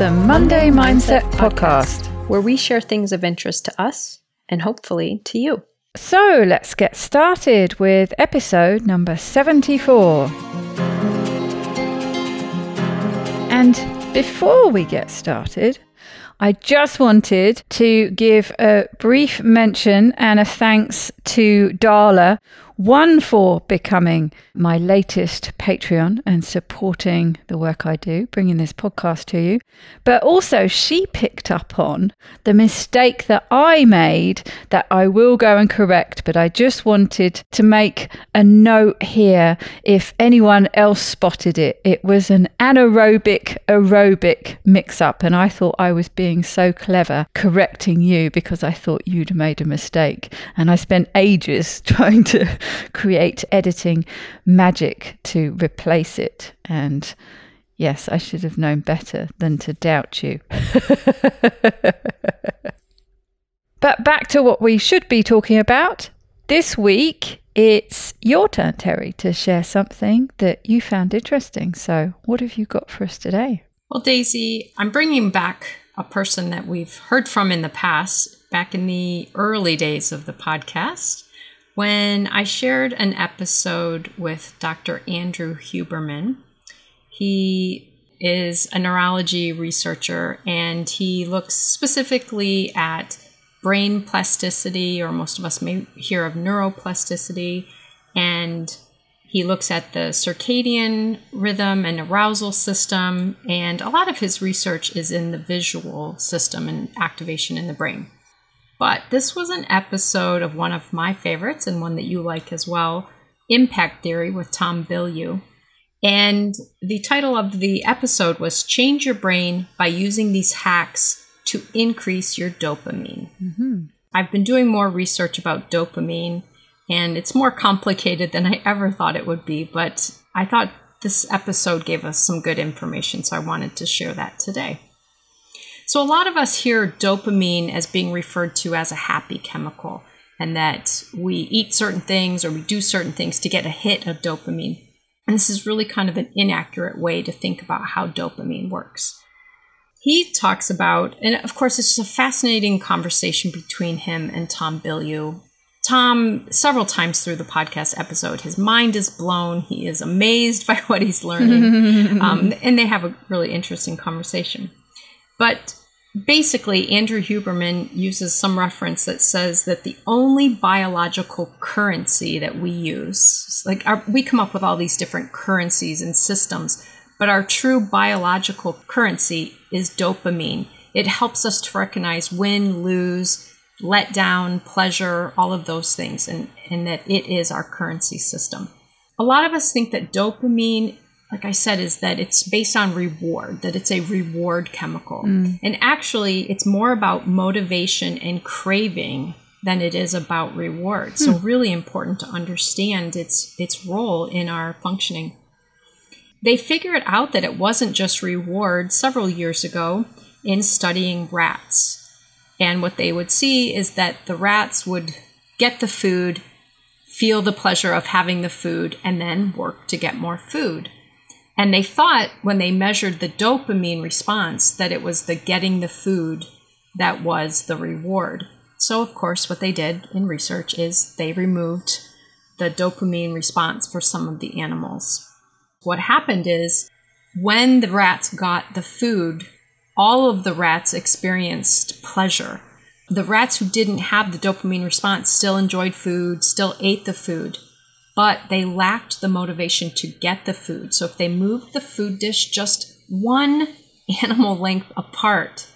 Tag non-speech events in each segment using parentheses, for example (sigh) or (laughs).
the Monday Mindset Podcast, where we share things of interest to us and hopefully to you. So let's get started with episode number 74. And before we get started, I just wanted to give a brief mention and a thanks to Darla one for becoming my latest Patreon and supporting the work I do, bringing this podcast to you. But also, she picked up on the mistake that I made that I will go and correct. But I just wanted to make a note here if anyone else spotted it. It was an anaerobic aerobic mix up. And I thought I was being so clever correcting you because I thought you'd made a mistake. And I spent ages (laughs) trying to create editing magic to replace it. And yes, I should have known better than to doubt you. (laughs) but back to what we should be talking about. This week, it's your turn, Terri, to share something that you found interesting. So, what have you got for us today? Well, Daisy, I'm bringing back a person that we've heard from in the past, back in the early days of the podcast when I shared an episode with Dr. Andrew Huberman. He is a neurology researcher and he looks specifically at brain plasticity, or most of us may hear of neuroplasticity, and he looks at the circadian rhythm and arousal system, and a lot of his research is in the visual system and activation in the brain. But this was an episode of one of my favorites and one that you like as well Impact Theory with Tom Bilyeu. And the title of the episode was Change Your Brain by Using These Hacks to Increase Your Dopamine. Mm-hmm. I've been doing more research about dopamine, and it's more complicated than I ever thought it would be, but I thought this episode gave us some good information, so I wanted to share that today. So, a lot of us hear dopamine as being referred to as a happy chemical, and that we eat certain things or we do certain things to get a hit of dopamine. And this is really kind of an inaccurate way to think about how dopamine works. He talks about, and of course, it's just a fascinating conversation between him and Tom Bilyeu. Tom, several times through the podcast episode, his mind is blown. He is amazed (laughs) by what he's learning. (laughs) um, and they have a really interesting conversation. But basically, Andrew Huberman uses some reference that says that the only biological currency that we use, like our, we come up with all these different currencies and systems, but our true biological currency is dopamine. It helps us to recognize win, lose, let down, pleasure, all of those things, and, and that it is our currency system. A lot of us think that dopamine like I said, is that it's based on reward, that it's a reward chemical. Mm. And actually, it's more about motivation and craving than it is about reward. So, hmm. really important to understand its, its role in our functioning. They figured out that it wasn't just reward several years ago in studying rats. And what they would see is that the rats would get the food, feel the pleasure of having the food, and then work to get more food. And they thought when they measured the dopamine response that it was the getting the food that was the reward. So, of course, what they did in research is they removed the dopamine response for some of the animals. What happened is when the rats got the food, all of the rats experienced pleasure. The rats who didn't have the dopamine response still enjoyed food, still ate the food but they lacked the motivation to get the food. So if they moved the food dish just one (laughs) animal length apart,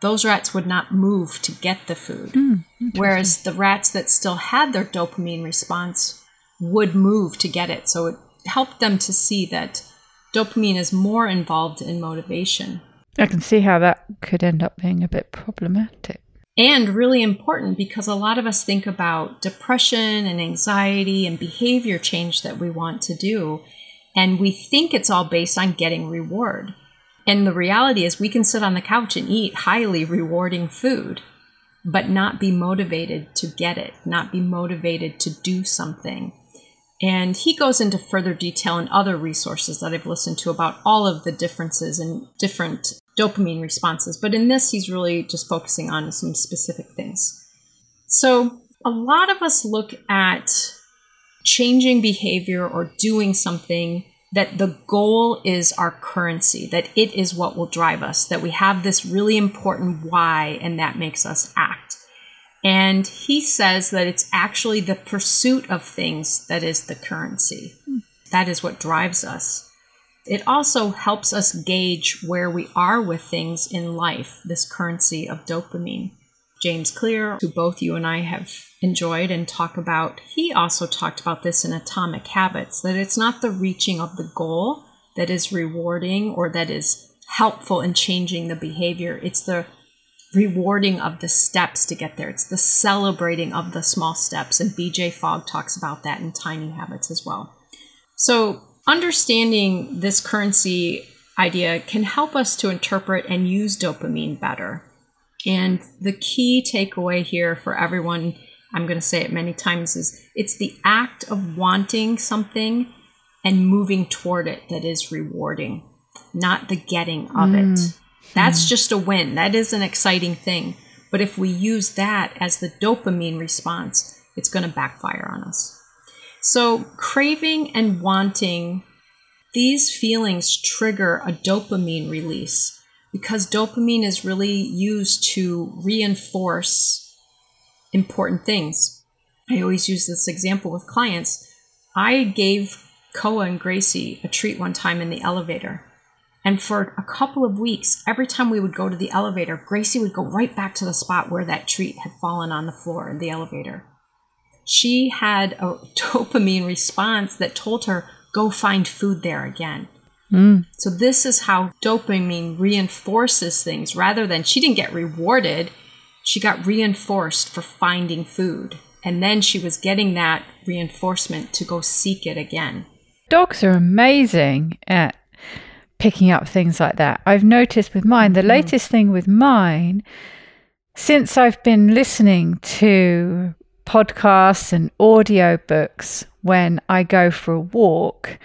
those rats would not move to get the food. Mm, Whereas the rats that still had their dopamine response would move to get it. So it helped them to see that dopamine is more involved in motivation. I can see how that could end up being a bit problematic and really important because a lot of us think about depression and anxiety and behavior change that we want to do. And we think it's all based on getting reward. And the reality is, we can sit on the couch and eat highly rewarding food, but not be motivated to get it, not be motivated to do something. And he goes into further detail in other resources that I've listened to about all of the differences and different dopamine responses. But in this, he's really just focusing on some specific things. So a lot of us look at changing behavior or doing something that the goal is our currency, that it is what will drive us, that we have this really important why, and that makes us act. And he says that it's actually the pursuit of things that is the currency. Hmm. That is what drives us. It also helps us gauge where we are with things in life, this currency of dopamine. James Clear, who both you and I have enjoyed and talk about, he also talked about this in Atomic Habits that it's not the reaching of the goal that is rewarding or that is helpful in changing the behavior. It's the rewarding of the steps to get there. It's the celebrating of the small steps. And BJ Fogg talks about that in Tiny Habits as well. So, understanding this currency idea can help us to interpret and use dopamine better. And the key takeaway here for everyone, I'm going to say it many times, is it's the act of wanting something and moving toward it that is rewarding, not the getting of mm. it. That's mm. just a win. That is an exciting thing. But if we use that as the dopamine response, it's going to backfire on us. So, craving and wanting, these feelings trigger a dopamine release because dopamine is really used to reinforce important things. I always use this example with clients. I gave Koa and Gracie a treat one time in the elevator. And for a couple of weeks, every time we would go to the elevator, Gracie would go right back to the spot where that treat had fallen on the floor in the elevator. She had a (laughs) dopamine response that told her, go find food there again. Mm. So this is how dopamine reinforces things rather than she didn't get rewarded, she got reinforced for finding food. And then she was getting that reinforcement to go seek it again. Dogs are amazing at picking up things like that. I've noticed with mine, the mm. latest thing with mine, since I've been listening to podcasts and audio books when I go for a walk,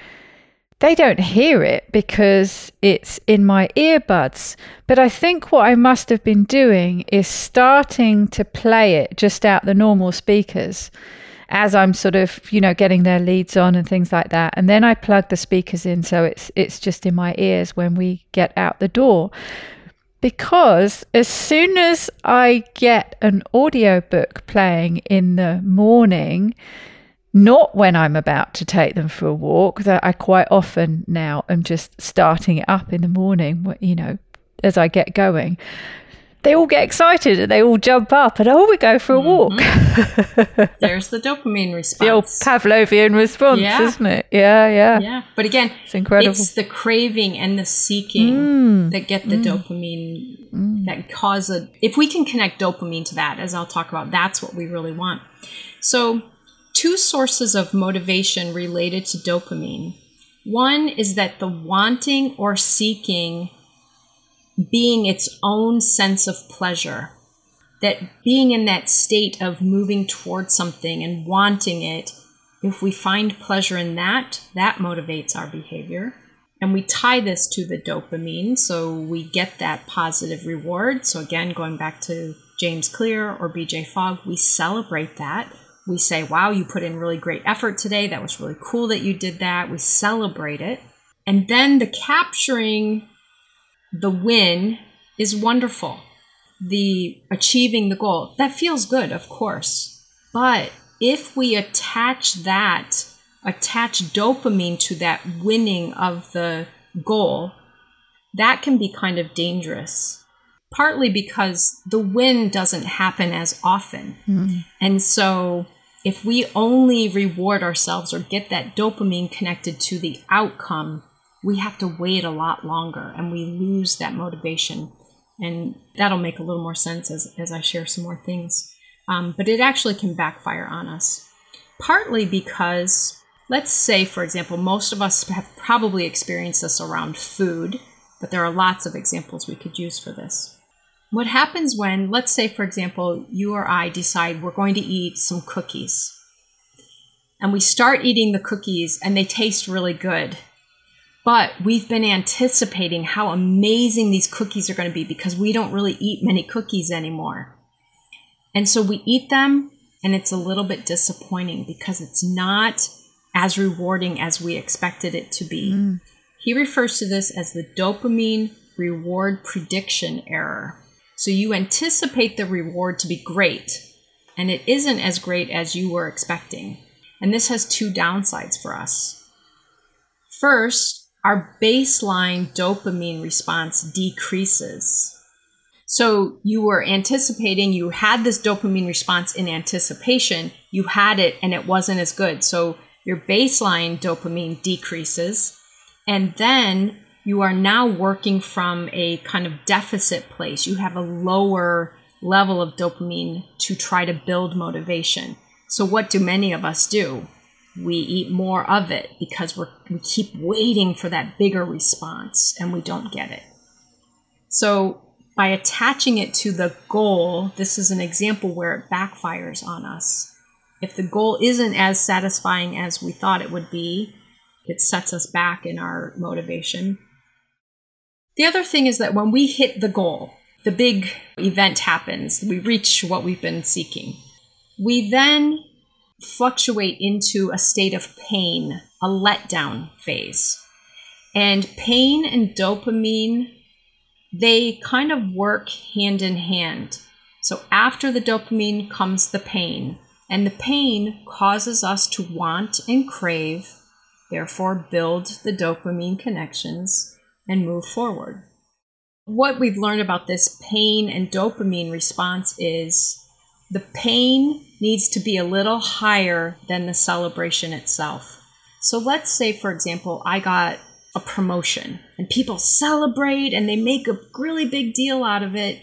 they don't hear it because it's in my earbuds. But I think what I must have been doing is starting to play it just out the normal speakers as I'm sort of, you know, getting their leads on and things like that. And then I plug the speakers in so it's it's just in my ears when we get out the door. Because as soon as I get an audiobook playing in the morning, not when I'm about to take them for a walk, that I quite often now am just starting it up in the morning, you know, as I get going. They all get excited and they all jump up and oh, we go for a walk. Mm-hmm. (laughs) There's the dopamine response. (laughs) The old Pavlovian response, yeah. isn't it? Yeah, yeah. Yeah. But again, it's incredible. It's the craving and the seeking mm. that get the mm. dopamine mm. that cause a. If we can connect dopamine to that, as I'll talk about, that's what we really want. So two sources of motivation related to dopamine. One is that the wanting or seeking being its own sense of pleasure, that being in that state of moving towards something and wanting it, if we find pleasure in that, that motivates our behavior. And we tie this to the dopamine, so we get that positive reward. So, again, going back to James Clear or BJ Fogg, we celebrate that we say, wow, you put in really great effort today. That was really cool that you did that. We celebrate it. And then the capturing the win is wonderful. The achieving the goal, that feels good, of course. But if we attach that, attach dopamine to that winning of the goal, that can be kind of dangerous partly because the win doesn't happen as often. Mm. And so if we only reward ourselves or get that dopamine connected to the outcome, we have to wait a lot longer and we lose that motivation. And that'll make a little more sense as, as I share some more things. Um, but it actually can backfire on us. Partly because, let's say, for example, most of us have probably experienced this around food, but there are lots of examples we could use for this. What happens when, let's say, for example, you or I decide we're going to eat some cookies, and we start eating the cookies and they taste really good. But we've been anticipating how amazing these cookies are going to be because we don't really eat many cookies anymore. And so we eat them, and it's a little bit disappointing because it's not as rewarding as we expected it to be. Mm. He refers to this as the dopamine reward prediction error. So you anticipate the reward to be great, and it isn't as great as you were expecting. And this has two downsides for us. First, our baseline dopamine response decreases. So you were anticipating, you had this dopamine response in anticipation, you had it and it wasn't as good. So your baseline dopamine decreases. And then you are now working from a kind of deficit place. You have a lower level of dopamine to try to build motivation. So, what do many of us do? We eat more of it because we're, we keep waiting for that bigger response and we don't get it. So, by attaching it to the goal, this is an example where it backfires on us. If the goal isn't as satisfying as we thought it would be, it sets us back in our motivation. The other thing is that when we hit the goal, the big event happens, we reach what we've been seeking. We then fluctuate into a state of pain, a letdown phase. And pain and dopamine, they kind of work hand in hand. So after the dopamine comes the pain, and the pain causes us to want and crave, therefore, build the dopamine connections and move forward. What we've learned about this pain and dopamine response is the pain needs to be a little higher than the celebration itself. So let's say, for example, I got a promotion and people celebrate and they make a really big deal out of it.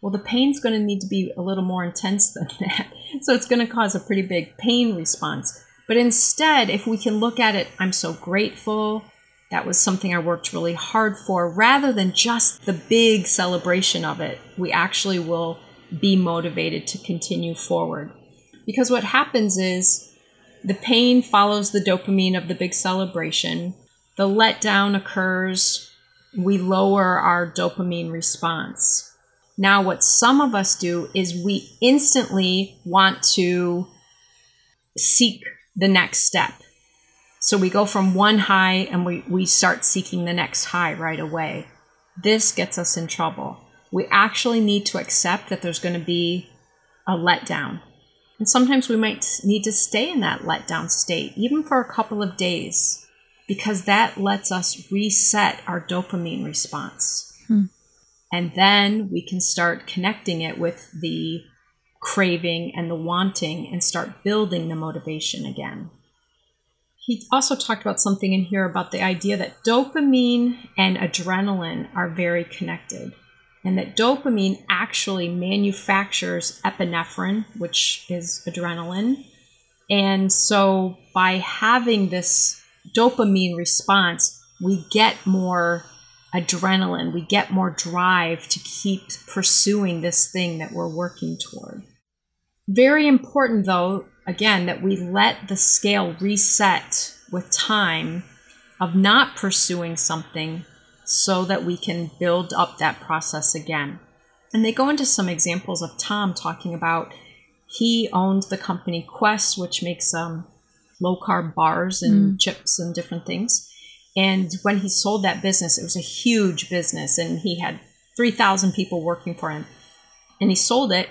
Well, the pain's going to need to be a little more intense than (laughs) that. So it's going to cause a pretty big pain response. But instead, if we can look at it, I'm so grateful. That was something I worked really hard for. Rather than just the big celebration of it, we actually will be motivated to continue forward. Because what happens is the pain follows the dopamine of the big celebration, the letdown occurs, we lower our dopamine response. Now, what some of us do is we instantly want to seek the next step. So we go from one high and we, we start seeking the next high right away. This gets us in trouble. We actually need to accept that there's going to be a letdown. And sometimes we might need to stay in that letdown state, even for a couple of days, because that lets us reset our dopamine response. Hmm. And then we can start connecting it with the craving and the wanting and start building the motivation again. He also talked about something in here about the idea that dopamine and adrenaline are very connected, and that dopamine actually manufactures epinephrine, which is adrenaline. And so by having this dopamine response, we get more adrenaline, we get more drive to keep pursuing this thing that we're working toward. Very important, though, again, that we let the scale reset with time of not pursuing something so that we can build up that process again. And they go into some examples of Tom talking about he owned the company Quest, which makes um, low carb bars and mm. chips and different things. And when he sold that business, it was a huge business and he had 3,000 people working for him. And he sold it.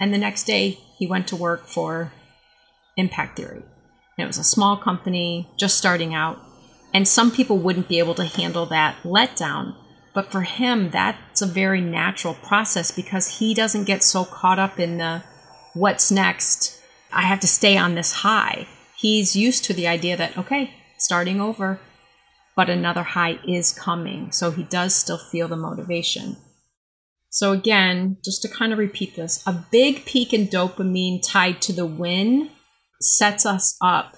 And the next day, he went to work for Impact Theory. And it was a small company just starting out. And some people wouldn't be able to handle that letdown. But for him, that's a very natural process because he doesn't get so caught up in the what's next. I have to stay on this high. He's used to the idea that, okay, starting over, but another high is coming. So he does still feel the motivation. So, again, just to kind of repeat this, a big peak in dopamine tied to the win sets us up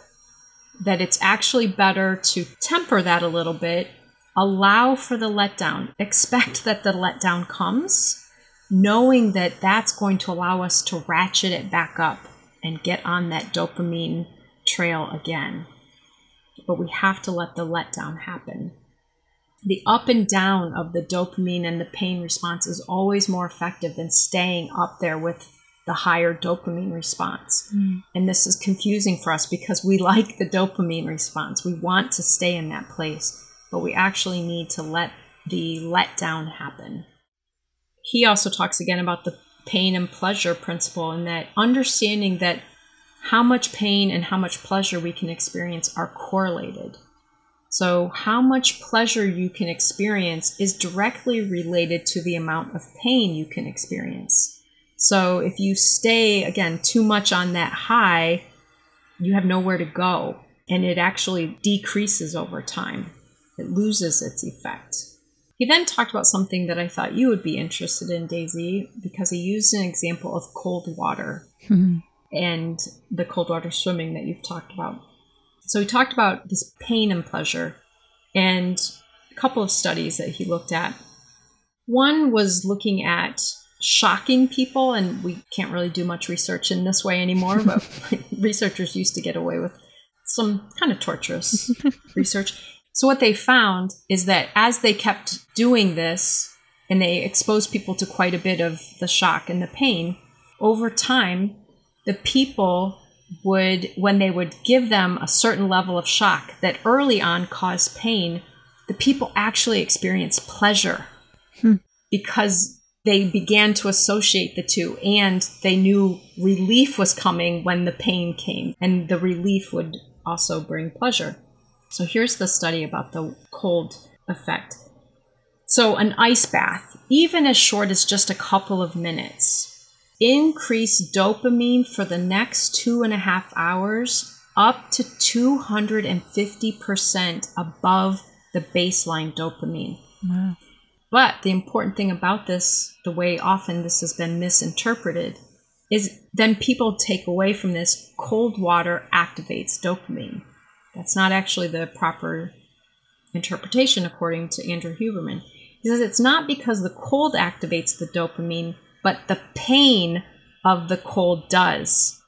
that it's actually better to temper that a little bit, allow for the letdown, expect that the letdown comes, knowing that that's going to allow us to ratchet it back up and get on that dopamine trail again. but we have to let the letdown happen. The up and down of the dopamine and the pain response is always more effective than staying up there with the higher dopamine response. Mm. And this is confusing for us because we (laughs) like the dopamine response. We want to stay in that place, but we actually need to let the letdown happen. He also talks again about the pain and pleasure principle and that understanding that how much pain and how much pleasure we can experience are correlated. So, how much pleasure you can experience is directly related to the amount of pain you can experience. So, if you stay, again, too much on that high, you have nowhere to go, and it actually decreases over time. It loses its effect. He then talked about something that I thought you would be interested in, Daisy, because he used an example of cold water mm-hmm. (laughs) and the cold water swimming that you've talked about. So he talked about this pain and pleasure and a couple of studies that he looked at. One was looking at shocking people, and we can't really do much research in this way anymore, but (laughs) (laughs) researchers used to get away with some kind of torturous (laughs) research. So, what they found is that as they kept doing this and they exposed people to quite a bit of the shock and the pain, over time, the people would, when they would give them a certain level of shock that early on caused pain, the people actually experienced pleasure hmm. because they began to associate the two and they knew relief was coming when the pain came, and the relief would also bring pleasure. So here's the study about the cold effect. So, an ice bath, even as short as just a couple of minutes, increase dopamine for the next two and a half hours up to 250% above the baseline dopamine. Wow. But the important thing about this, the way often this has been misinterpreted, is then people take away from this cold water activates dopamine. That's not actually the proper interpretation, according to Andrew Huberman. He says it's not because the cold activates the dopamine, but the pain of the cold does.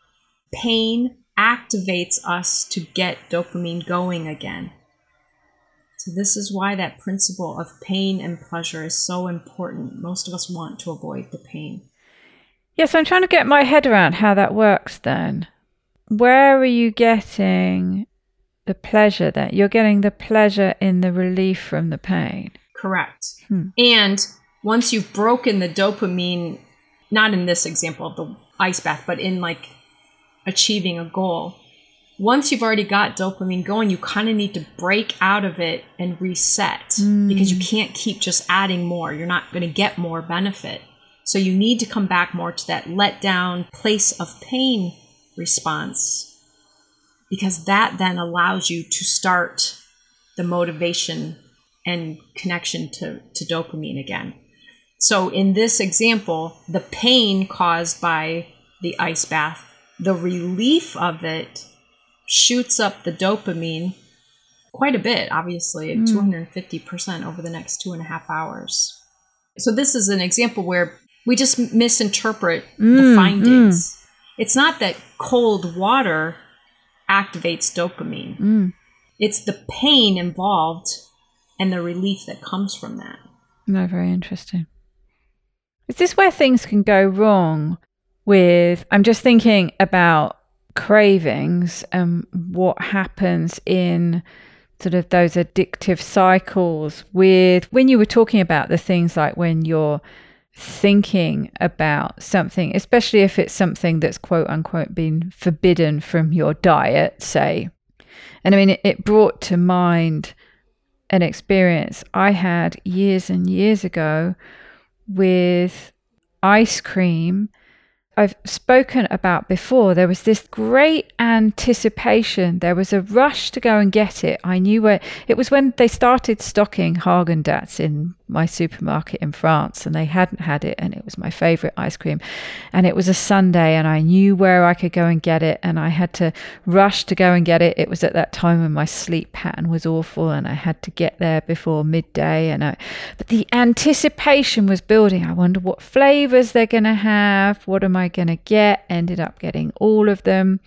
Pain activates us to get dopamine going again. This is why that principle of pain and pleasure is so important. Most of us want to avoid the pain. Yes, I'm trying to get my head around how that works then. Where are you getting the pleasure that you're getting the pleasure in the relief from the pain. Correct. Hmm. And once you've broken the dopamine, not in this example of the ice bath, but in like achieving a goal, once you've already got dopamine going, you kind of need to break out of it and reset mm. because you can't keep just adding more. You're not going to get more benefit. So you need to come back more to that let down place of pain response because that then allows you to start the motivation and connection to, to dopamine again. So, in this example, the pain caused by the ice bath, the relief of it shoots up the dopamine quite a bit, obviously, at mm. 250% over the next two and a half hours. So, this is an example where we just misinterpret mm, the findings. Mm. It's not that cold water activates dopamine. Mm. It's the pain involved and the relief that comes from that. No, very interesting. Is this where things can go wrong with? I'm just thinking about cravings and what happens in sort of those addictive cycles with when you were talking about the things like when you're thinking about something, especially if it's something that's quote unquote been forbidden from your diet, say. And I mean, it, it brought to mind an experience I had years and years ago with ice cream I've spoken about before, there was this great anticipation. There was a rush to go and get it. I knew where it was when they started stocking Haagen Dazs in my supermarket in France, and they hadn't had it, and it was my favorite ice cream. And it was a Sunday, and I knew where I could go and get it, and I had to rush to go and get it. It was at that time when my sleep pattern was awful, and I had to get there before midday. And I, but the anticipation was building. I wonder what flavors they're going to have. What am I going to get? Ended up getting all of them.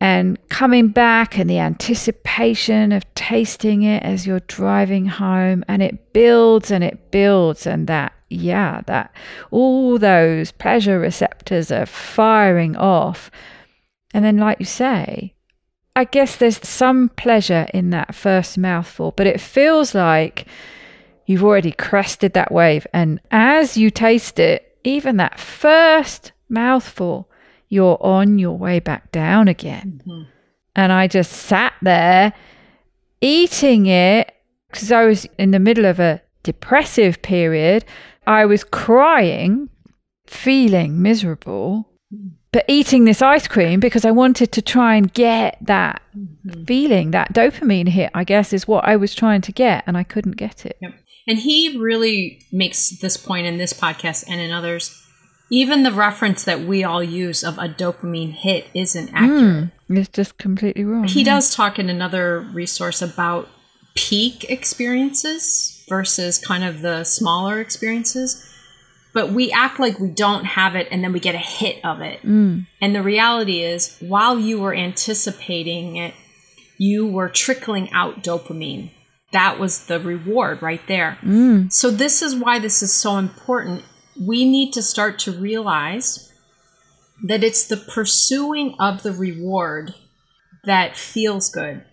And coming back and the anticipation of tasting it as you're driving home and it builds and it builds and that yeah that all those pleasure receptors are firing off. And then like you say i guess there's some pleasure in that first mouthful but it feels like you've already crested that wave. And as you taste it even that first mouthful you're on your way back down again. Mm-hmm. And I just sat there eating it because I was in the middle of a depressive period. I was crying, feeling miserable, but eating this ice cream because I wanted to try and get that mm-hmm. feeling, that dopamine hit, I guess, is what I was trying to get, and I couldn't get it. Yep. And he really makes this point in this podcast and in others even the reference that we all use of a dopamine hit isn't accurate. Mm, it's just completely wrong. He yeah. does talk in another resource about peak experiences versus kind of the smaller experiences. But we act like we don't have it and then we get a hit of it. Mm. And the reality is, while you were anticipating it, you were trickling out dopamine. That was the reward right there. Mm. So, this is why this is so important we need to start to realize that it's the pursuing of the reward that feels good,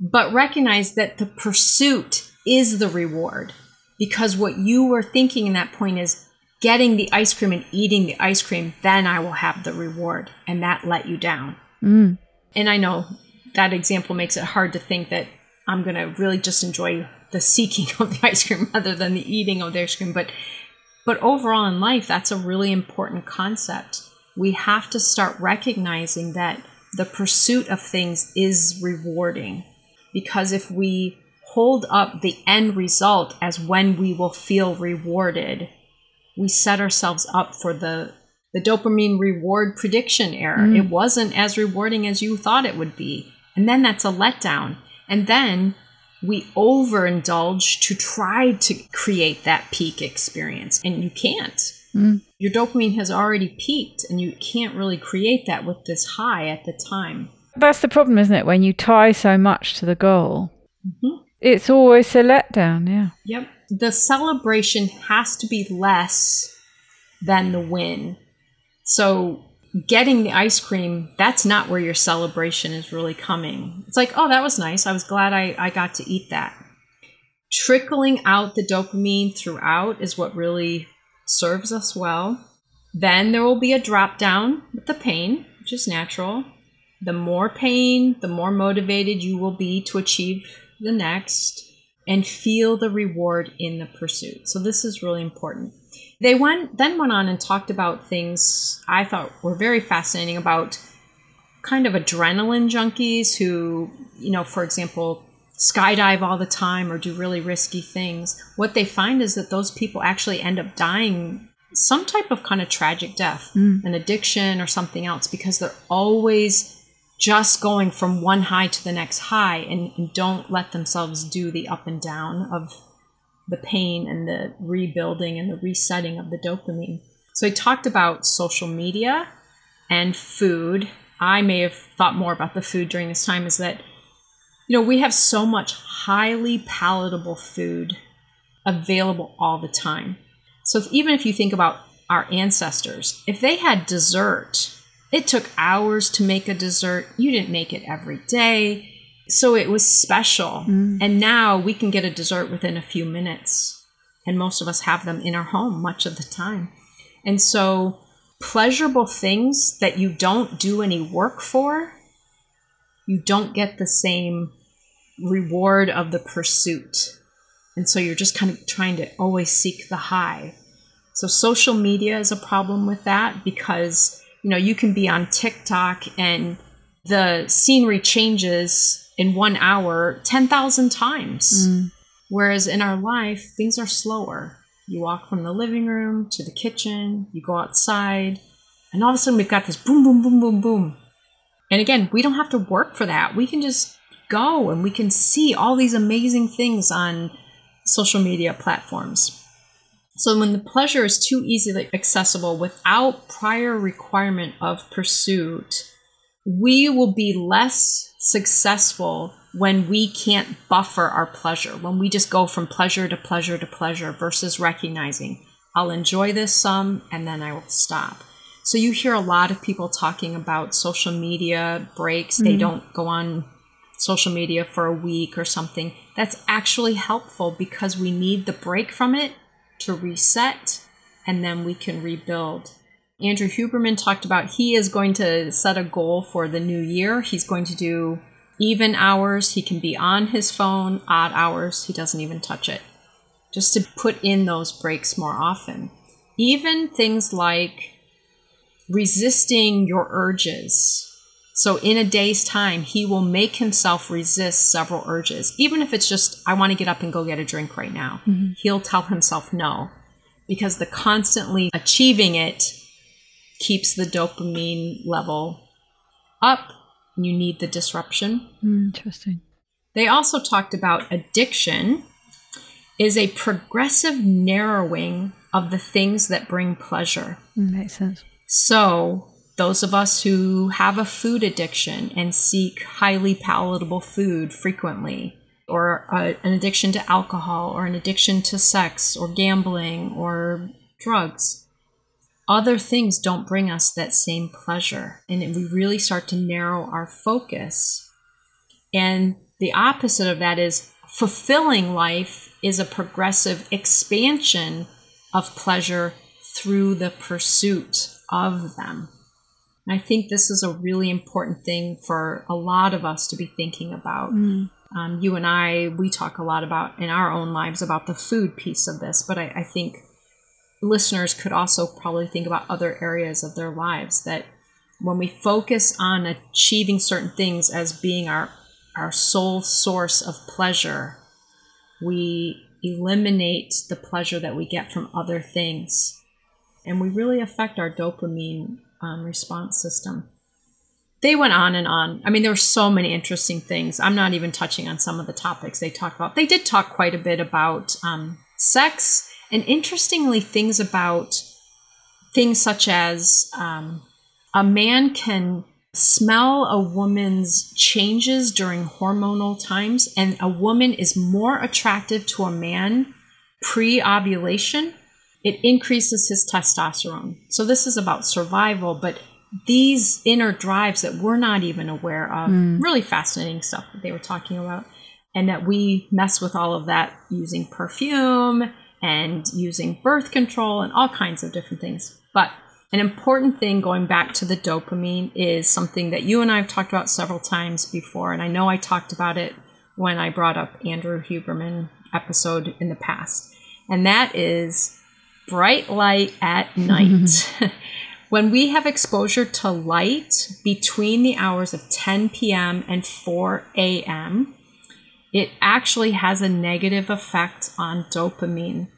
but recognize that the pursuit is the reward because what you were thinking in that point is getting the ice cream and eating the ice cream, then I will have the reward. And that let you down. Mm. And I know that example makes it hard to think that I'm going to really just enjoy the seeking (laughs) of the ice cream rather than the eating of the ice cream. But but overall in life, that's a really important concept. We have to start recognizing that the pursuit of things is rewarding. Because if we hold up the end result as when we will feel rewarded, we set ourselves up for the the dopamine reward prediction error. Mm. It wasn't as rewarding as you thought it would be. And then that's a letdown. And then we overindulge to try to create that peak experience, and you can't. Mm. Your dopamine has already peaked, and you can't really create that with this high at the time. That's the problem, isn't it? When you tie so much to the goal, mm-hmm. it's always a letdown, yeah. Yep. The celebration has to be less than the win. So getting the ice cream, that's not where your celebration is really coming. It's like, oh, that was nice. I was glad I, I got to eat that. Trickling out the dopamine throughout is what really serves us well. Then there will be a drop down with the pain, which is natural. The more pain, the more motivated you will be to achieve the next and feel the reward in the pursuit. So, this is really important. They went then went on and talked about things I thought were very fascinating about kind of adrenaline junkies who, you know, for example, skydive all the time or do really risky things. What they find is that those people actually end up dying some type of kind of tragic death, mm. an addiction or something else, because they're always just going from one high to the next high and, don't let themselves do the up and down of the pain and the rebuilding and the resetting of the dopamine. So I talked about social media and food. I may have thought more about the food during this time is that you know, we have so much highly palatable food available all the time. So if, even if you think about our ancestors, if they had dessert, it took hours to make a dessert. You didn't make it every day. So it was special. Mm. And now we can get a dessert within a few minutes. And most of us have them in our home much of the time. And so pleasurable things that you don't do any work for, you don't get the same reward of the pursuit. And so you're just kind of trying to always seek the high. So social media is a problem with that because, you know, you can be on TikTok and the scenery changes in one hour 10,000 times. Mm. Whereas in our life, things are slower. You walk from the living room to the kitchen, you go outside, and all of a sudden we've got this boom, boom, boom, boom, boom. And again, we don't have to work for that. We can just go and we can see all these amazing things on social media platforms. So when the pleasure is too easily accessible without prior requirement of pursuit, we will be less successful when we can't buffer our pleasure, when we just go from pleasure to pleasure to pleasure versus recognizing I'll enjoy this some and then I will stop. So you hear a lot of people talking about social media breaks. Mm-hmm. They don't go on social media for a week or something. That's actually helpful because we need the break from it to reset and then we can rebuild. Andrew Huberman talked about he is going to set a goal for the new year. He's going to do even hours. He can be on his phone, odd hours. He doesn't even touch it. Just to put in those breaks more often. Even things like resisting your urges. So, in a day's time, he will make himself resist several urges. Even if it's just, I want to get up and go get a drink right now, mm-hmm. he'll tell himself no because the constantly achieving it keeps the dopamine level up. And you need the disruption. Interesting. They also talked about addiction is a progressive narrowing of the things that bring pleasure. Mm, makes sense. So, those of us who have a food addiction and seek highly palatable food frequently, or a, an addiction to alcohol, or an addiction to sex, or gambling, or drugs, other things don't bring us that same pleasure. And we really start to narrow our focus. And the opposite of that is fulfilling life is a progressive expansion of pleasure through the pursuit of them. And I think this is a really important thing for a lot of us to be thinking about. Mm. Um, you and I, we talk a lot about in our own lives about the food piece of this, but I, I think listeners could also probably think about other areas of their lives that when we focus on achieving certain things as being our our sole source of pleasure, we eliminate the pleasure that we get from other things. And we really affect our dopamine um, response system. They went on and on. I mean, there were so many interesting things. I'm not even touching on some of the topics they talked about. They did talk quite a bit about um, sex and interestingly, things about things such as um, a man can smell a woman's changes during hormonal times, and a woman is more attractive to a man pre ovulation. It increases his testosterone. So, this is about survival, but these inner drives that we're not even aware of, mm. really fascinating stuff that they were talking about, and that we mess with all of that using perfume and using birth control and all kinds of different things. But an important thing going back to the dopamine is something that you and I have talked about several times before. And I know I talked about it when I brought up Andrew Huberman episode in the past. And that is bright light at night. (laughs) (laughs) when we have exposure to light between the hours of 10 p.m. and 4 a.m., it actually has a negative effect on dopamine.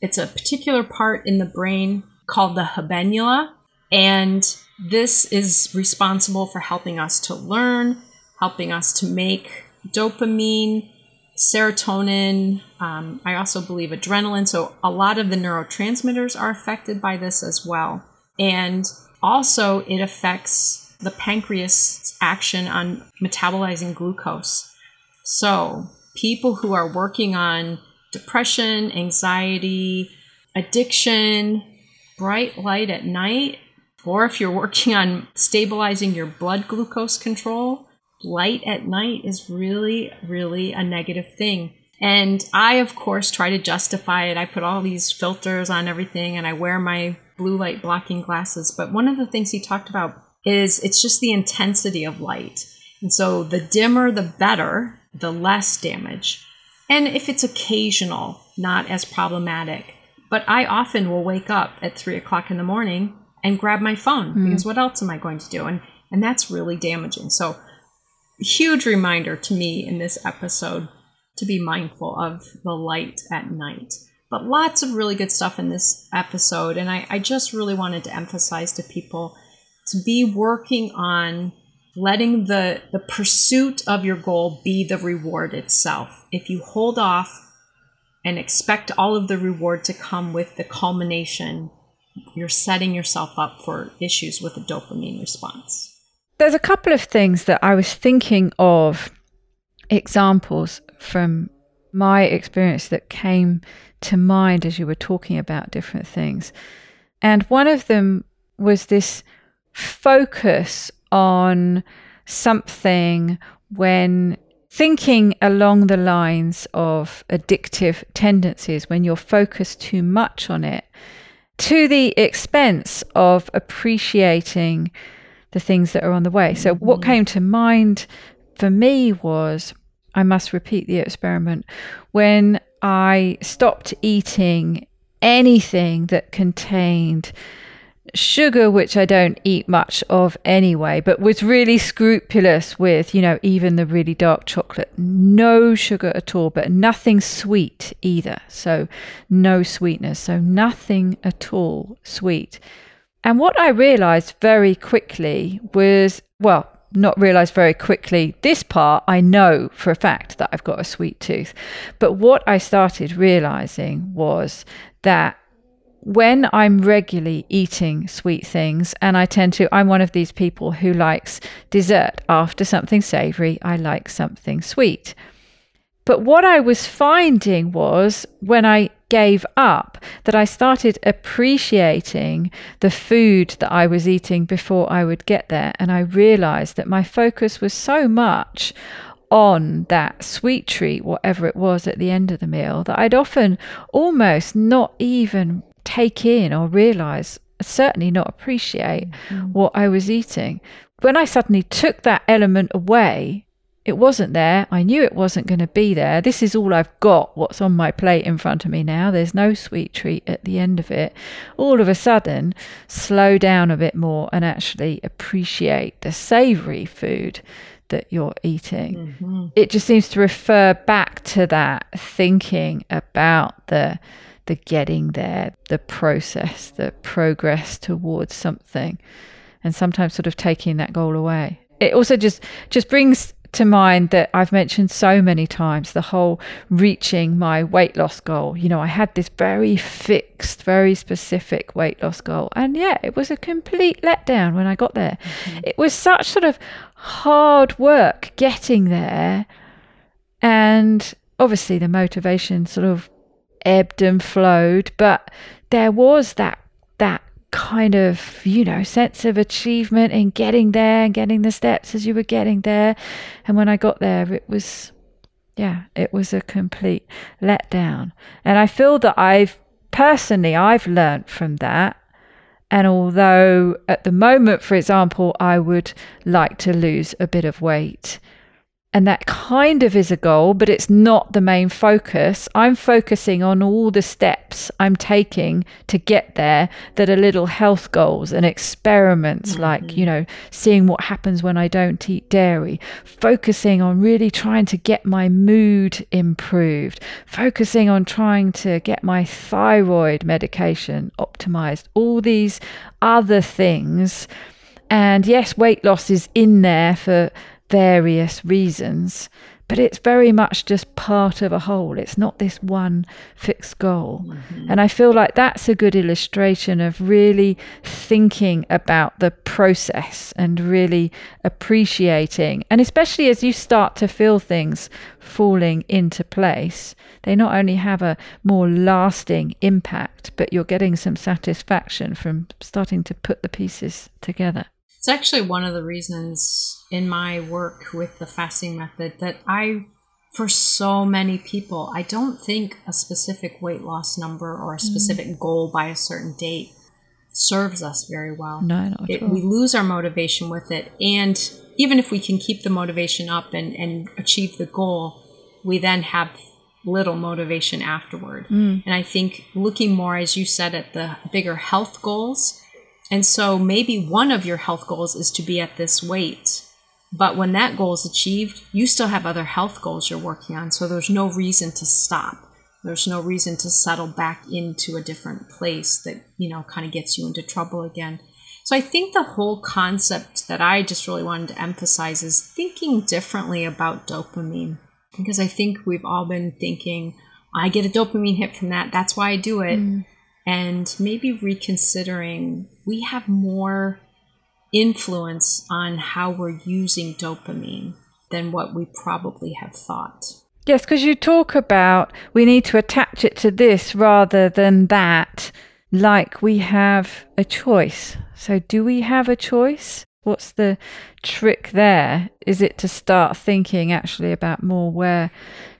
It's a particular part in the brain called the habenula, and this is responsible for helping us to learn, helping us to make dopamine, serotonin. Um, I also believe adrenaline. So, a lot of the neurotransmitters are affected by this as well. And also, it affects the pancreas action on metabolizing glucose. So, people who are working on depression, anxiety, addiction, bright light at night, or if you're working on stabilizing your blood glucose control, light at night is really, really a negative thing. And I, of course, try to justify it. I put all these filters on everything and I wear my blue light blocking glasses. But one of the things he talked about is it's just the intensity of light. And so the dimmer, the better the less damage. And if it's occasional, not as problematic. But I often will wake up at three o'clock in the morning and grab my phone mm. because what else am I going to do? And and that's really damaging. So huge reminder to me in this episode to be mindful of the light at night. But lots of really good stuff in this episode. And I, I just really wanted to emphasize to people to be working on letting the, the pursuit of your goal be the reward itself. If you hold off and expect all of the reward to come with the culmination, you're setting yourself up for issues with a dopamine response. There's a couple of things that I was thinking of examples from my experience that came to mind as you were talking about different things. And one of them was this focus on something when thinking along the lines of addictive tendencies, when you're focused too much on it, to the expense of appreciating the things that are on the way. So, what mm-hmm. came to mind for me was I must repeat the experiment when I stopped eating anything that contained sugar, which I don't eat much of anyway, but was really scrupulous with, you know, even the really dark chocolate. No sugar at all, but nothing sweet either. So, no sweetness. So, nothing at all sweet. And what I realized very quickly was, well, not realized very quickly this part I know for a fact that I've got a sweet tooth. But what I started realizing was that when I'm regularly eating sweet things, and I tend to, I'm one of these people who likes dessert after something savory, I like something sweet. But what I was finding was when I gave up that I started appreciating the food that I was eating before I would get there. And I realized that my focus was so much on that sweet treat, whatever it was at the end of the meal, that I'd often almost not even take in or realize, certainly not appreciate mm-hmm. what I was eating. When I suddenly took that element away, it wasn't there. I knew it wasn't going to be there. This is all I've got, what's on my plate in front of me now. There's no sweet treat at the end of it. All of a sudden, slow down a bit more and actually appreciate the savory food that you're eating. Mm-hmm. It just seems to refer back to that thinking about the the getting there, the process, the progress towards something, and sometimes sort of taking that goal away. It also just just brings to mind that I've mentioned so many times the whole reaching my weight loss goal. You know, I had this very fixed, very specific weight loss goal. And yeah, it was a complete letdown when I got there. Mm-hmm. It was such sort of hard work getting there. And obviously, the motivation sort of ebbed and flowed, but there was that that kind of you know sense of achievement in getting there and getting the steps as you were getting there. And when i got there it was yeah it was a complete letdown. And i feel that i've personally i've learned from that. And although at the moment for example i would like to lose a bit of weight and that kind of is a goal, but it's not the main focus. I'm focusing on all the steps I'm taking to get there that are little health goals and experiments, mm-hmm. like, you know, seeing what happens when I don't eat dairy, focusing on really trying to get my mood improved, focusing on trying to get my thyroid medication optimized, all these other things. And yes, weight loss is in there for various reasons, but it's very much just part of a whole. It's not this one fixed goal. Mm-hmm. And I feel like that's a good illustration of really thinking about the process and really appreciating. And especially as you start to feel things falling into place, they not only have a more lasting impact, but you're getting some satisfaction from starting to put the pieces together. It's actually one of the reasons in my work with the fasting method that I, for so many people, I don't think a specific weight loss number or a mm. specific mm. goal by a certain date serves us very well. No, not it, We lose our motivation with it. And even if we can keep the motivation up and, and achieve the goal, we then have little motivation afterward. Mm. And I think looking more, as you said, at the bigger health goals and so maybe one of your health goals is to be at this weight. But when that goal is achieved, you still have other health goals you're working on. So there's no reason to stop. There's no reason to settle back into a different place that, you know, kind of gets you into trouble again. So I think the whole concept that I just really wanted to emphasize is thinking differently about dopamine. Because I think we've all been thinking, I get a dopamine hit from that. That's why I do it. Mm and maybe reconsidering we have more influence on how we're using dopamine than what we probably have thought. Yes, because you talk about we need to attach it to this rather than that, like we have a choice. So, do we have a choice? What's the trick there? Is it to start thinking actually about more where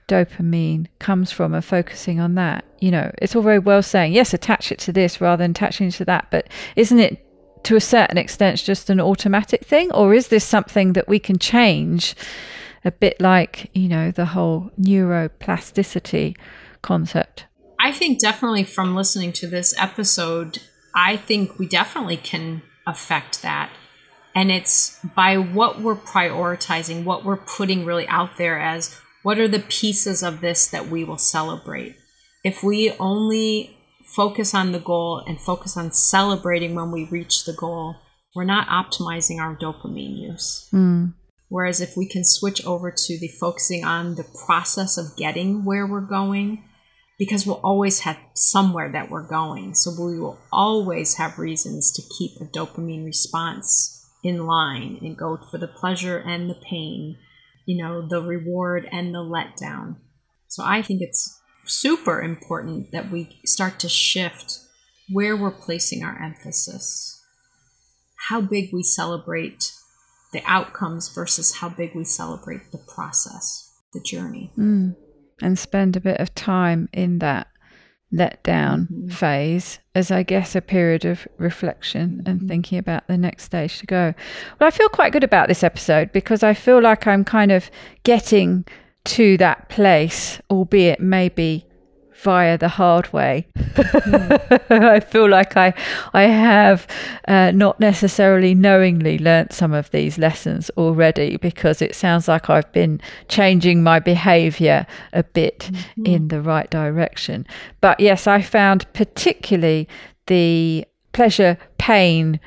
dopamine comes from and focusing on that? You know, it's all very well saying, yes, attach it to this rather than attaching it to that, but isn't it to a certain extent just an automatic thing? Or is this something that we can change? a bit like, you know, the whole neuroplasticity concept. I think definitely from listening to this episode, I think we definitely can affect that. And it's by what we're prioritizing, what we're putting really out there as what are the pieces of this that we will celebrate. If we only focus on the goal and focus on celebrating when we reach the goal, we're not optimizing our dopamine use. Mm. Whereas if we can switch over to the focusing on the process of getting where we're going, because we'll always have somewhere that we're going. So we will always have reasons to keep a dopamine response in line and go for the pleasure and the pain, you know, the reward and the letdown. So I think it's super important that we start to shift where we're placing our emphasis, how big we celebrate the outcomes versus how big we celebrate the process, the journey. Mm. And spend a bit of time in that let down mm-hmm. phase as I guess a period of reflection mm-hmm. and thinking about the next stage to go. Well, I feel quite good about this episode because I feel like I'm kind of getting to that place, albeit maybe via the hard way. Mm. (laughs) I feel like I I have uh, not necessarily knowingly learnt some of these lessons already because it sounds like I've been changing my behaviour a bit mm-hmm. in the right direction. But yes, I found particularly the pleasure pain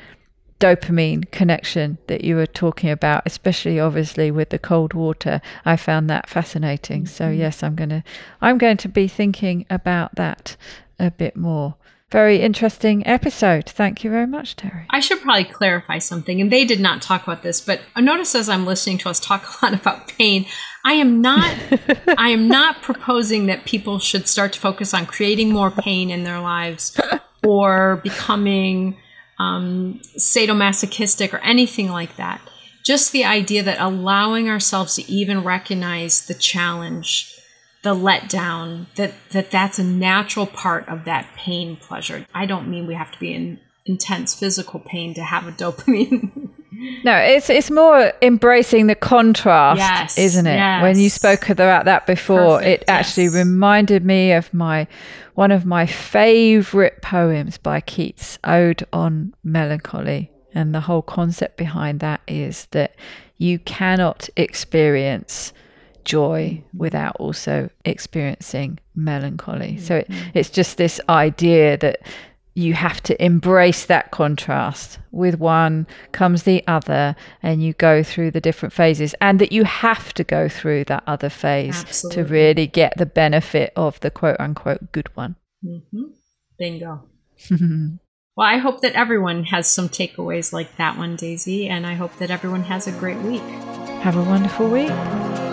dopamine connection that you were talking about, especially obviously with the cold water. I found that fascinating. Mm-hmm. So yes, I'm going to I'm going to be thinking about that a bit more. Very interesting episode. Thank you very much, Terri. I should probably clarify something, and they did not talk about this, but notice as I'm listening to us talk a lot about pain, I am not (laughs) I am not proposing that people should start to focus on creating more pain in their lives (laughs) or becoming um, sadomasochistic or anything like that. Just the idea that allowing ourselves to even recognize the challenge, the letdown, that, that that's a natural part of that pain pleasure. I don't mean we have to be in intense physical pain to have a dopamine. (laughs) no, it's it's more embracing the contrast, yes, isn't it? Yes. When you spoke about that before, Perfect, it actually yes. reminded me of my one of my favorite poems by Keats, Ode on Melancholy. And the whole concept behind that is that you cannot experience joy without also experiencing melancholy. Mm-hmm. So it, mm-hmm. it's just this idea that you have to embrace that contrast. With one comes the other, and you go through the different phases, and that you have to go through that other phase Absolutely. to really get the benefit of the quote unquote good one. Mm-hmm. Bingo. (laughs) well, I hope that everyone has some takeaways like that one, Daisy, and I hope that everyone has a great week. Have a wonderful week.